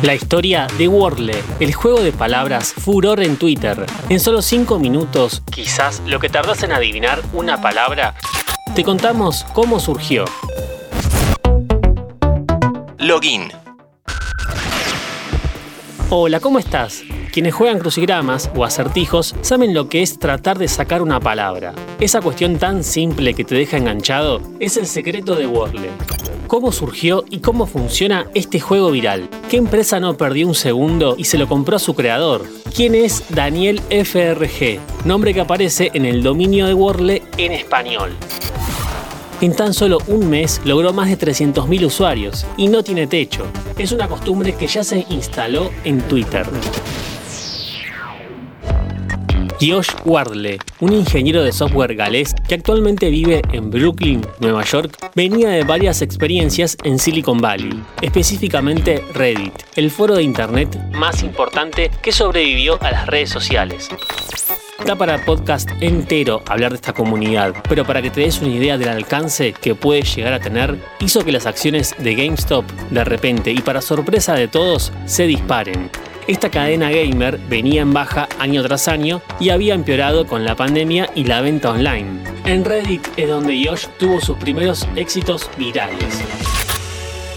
La historia de Wordle, el juego de palabras furor en Twitter. En solo 5 minutos, quizás lo que tardas en adivinar una palabra, te contamos cómo surgió. Login. Hola, ¿cómo estás? Quienes juegan crucigramas o acertijos saben lo que es tratar de sacar una palabra. Esa cuestión tan simple que te deja enganchado es el secreto de Wordle. ¿Cómo surgió y cómo funciona este juego viral? ¿Qué empresa no perdió un segundo y se lo compró a su creador? ¿Quién es Daniel FRG? Nombre que aparece en el dominio de Wordle en español. En tan solo un mes logró más de 300.000 usuarios y no tiene techo. Es una costumbre que ya se instaló en Twitter. Josh Wardle, un ingeniero de software galés que actualmente vive en Brooklyn, Nueva York, venía de varias experiencias en Silicon Valley, específicamente Reddit, el foro de Internet más importante que sobrevivió a las redes sociales. Da para podcast entero hablar de esta comunidad, pero para que te des una idea del alcance que puede llegar a tener, hizo que las acciones de GameStop de repente y para sorpresa de todos se disparen. Esta cadena gamer venía en baja año tras año y había empeorado con la pandemia y la venta online. En Reddit es donde Josh tuvo sus primeros éxitos virales.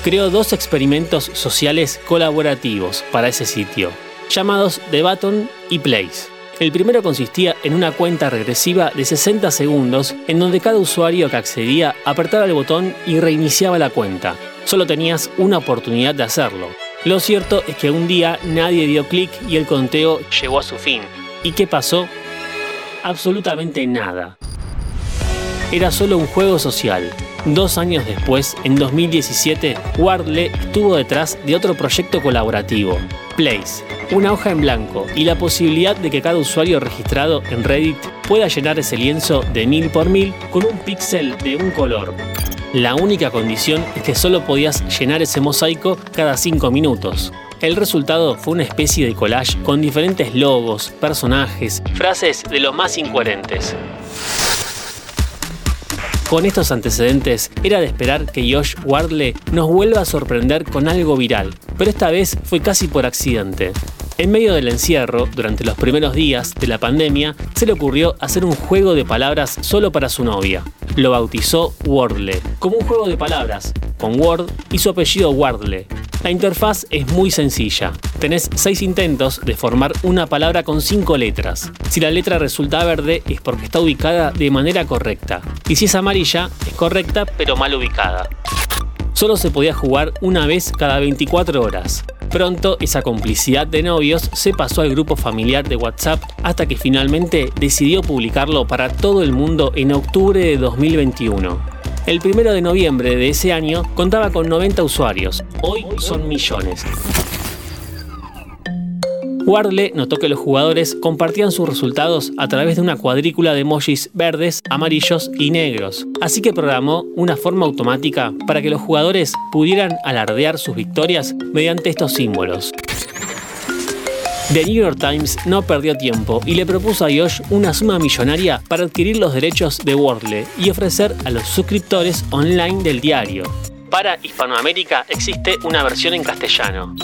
Creó dos experimentos sociales colaborativos para ese sitio, llamados The Button y Place. El primero consistía en una cuenta regresiva de 60 segundos en donde cada usuario que accedía apretaba el botón y reiniciaba la cuenta. Solo tenías una oportunidad de hacerlo. Lo cierto es que un día nadie dio clic y el conteo llegó a su fin. ¿Y qué pasó? Absolutamente nada. Era solo un juego social. Dos años después, en 2017, Wardle estuvo detrás de otro proyecto colaborativo, Place, una hoja en blanco y la posibilidad de que cada usuario registrado en Reddit pueda llenar ese lienzo de mil por mil con un píxel de un color. La única condición es que solo podías llenar ese mosaico cada 5 minutos. El resultado fue una especie de collage con diferentes logos, personajes, frases de los más incoherentes. Con estos antecedentes, era de esperar que Josh Wardle nos vuelva a sorprender con algo viral, pero esta vez fue casi por accidente. En medio del encierro, durante los primeros días de la pandemia, se le ocurrió hacer un juego de palabras solo para su novia. Lo bautizó Wordle, como un juego de palabras, con Word y su apellido Wardle. La interfaz es muy sencilla. Tenés seis intentos de formar una palabra con cinco letras. Si la letra resulta verde es porque está ubicada de manera correcta. Y si es amarilla, es correcta pero mal ubicada. Solo se podía jugar una vez cada 24 horas. Pronto esa complicidad de novios se pasó al grupo familiar de WhatsApp hasta que finalmente decidió publicarlo para todo el mundo en octubre de 2021. El primero de noviembre de ese año contaba con 90 usuarios, hoy son millones. Wardle notó que los jugadores compartían sus resultados a través de una cuadrícula de emojis verdes, amarillos y negros, así que programó una forma automática para que los jugadores pudieran alardear sus victorias mediante estos símbolos. The New York Times no perdió tiempo y le propuso a Josh una suma millonaria para adquirir los derechos de Wordle y ofrecer a los suscriptores online del diario. Para Hispanoamérica existe una versión en castellano.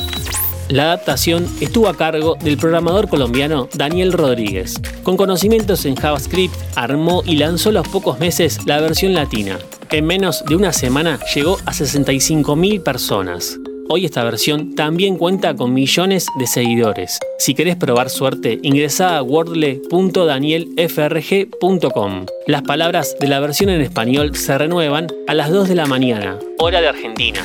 La adaptación estuvo a cargo del programador colombiano Daniel Rodríguez. Con conocimientos en JavaScript, armó y lanzó a los pocos meses la versión latina. En menos de una semana llegó a 65.000 personas. Hoy esta versión también cuenta con millones de seguidores. Si querés probar suerte, ingresa a wordle.danielfrg.com. Las palabras de la versión en español se renuevan a las 2 de la mañana, hora de Argentina.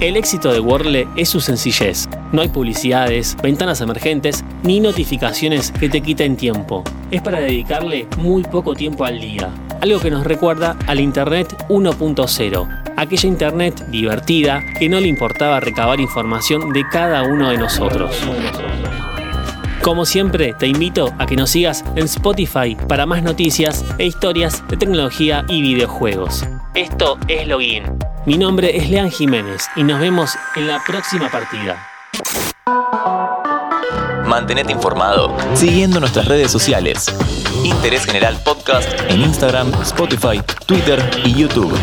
El éxito de Wordle es su sencillez. No hay publicidades, ventanas emergentes ni notificaciones que te quiten tiempo. Es para dedicarle muy poco tiempo al día. Algo que nos recuerda al Internet 1.0, aquella Internet divertida que no le importaba recabar información de cada uno de nosotros. Como siempre, te invito a que nos sigas en Spotify para más noticias e historias de tecnología y videojuegos. Esto es Login. Mi nombre es Lean Jiménez y nos vemos en la próxima partida. Mantenete informado siguiendo nuestras redes sociales. Interés General Podcast en Instagram, Spotify, Twitter y YouTube.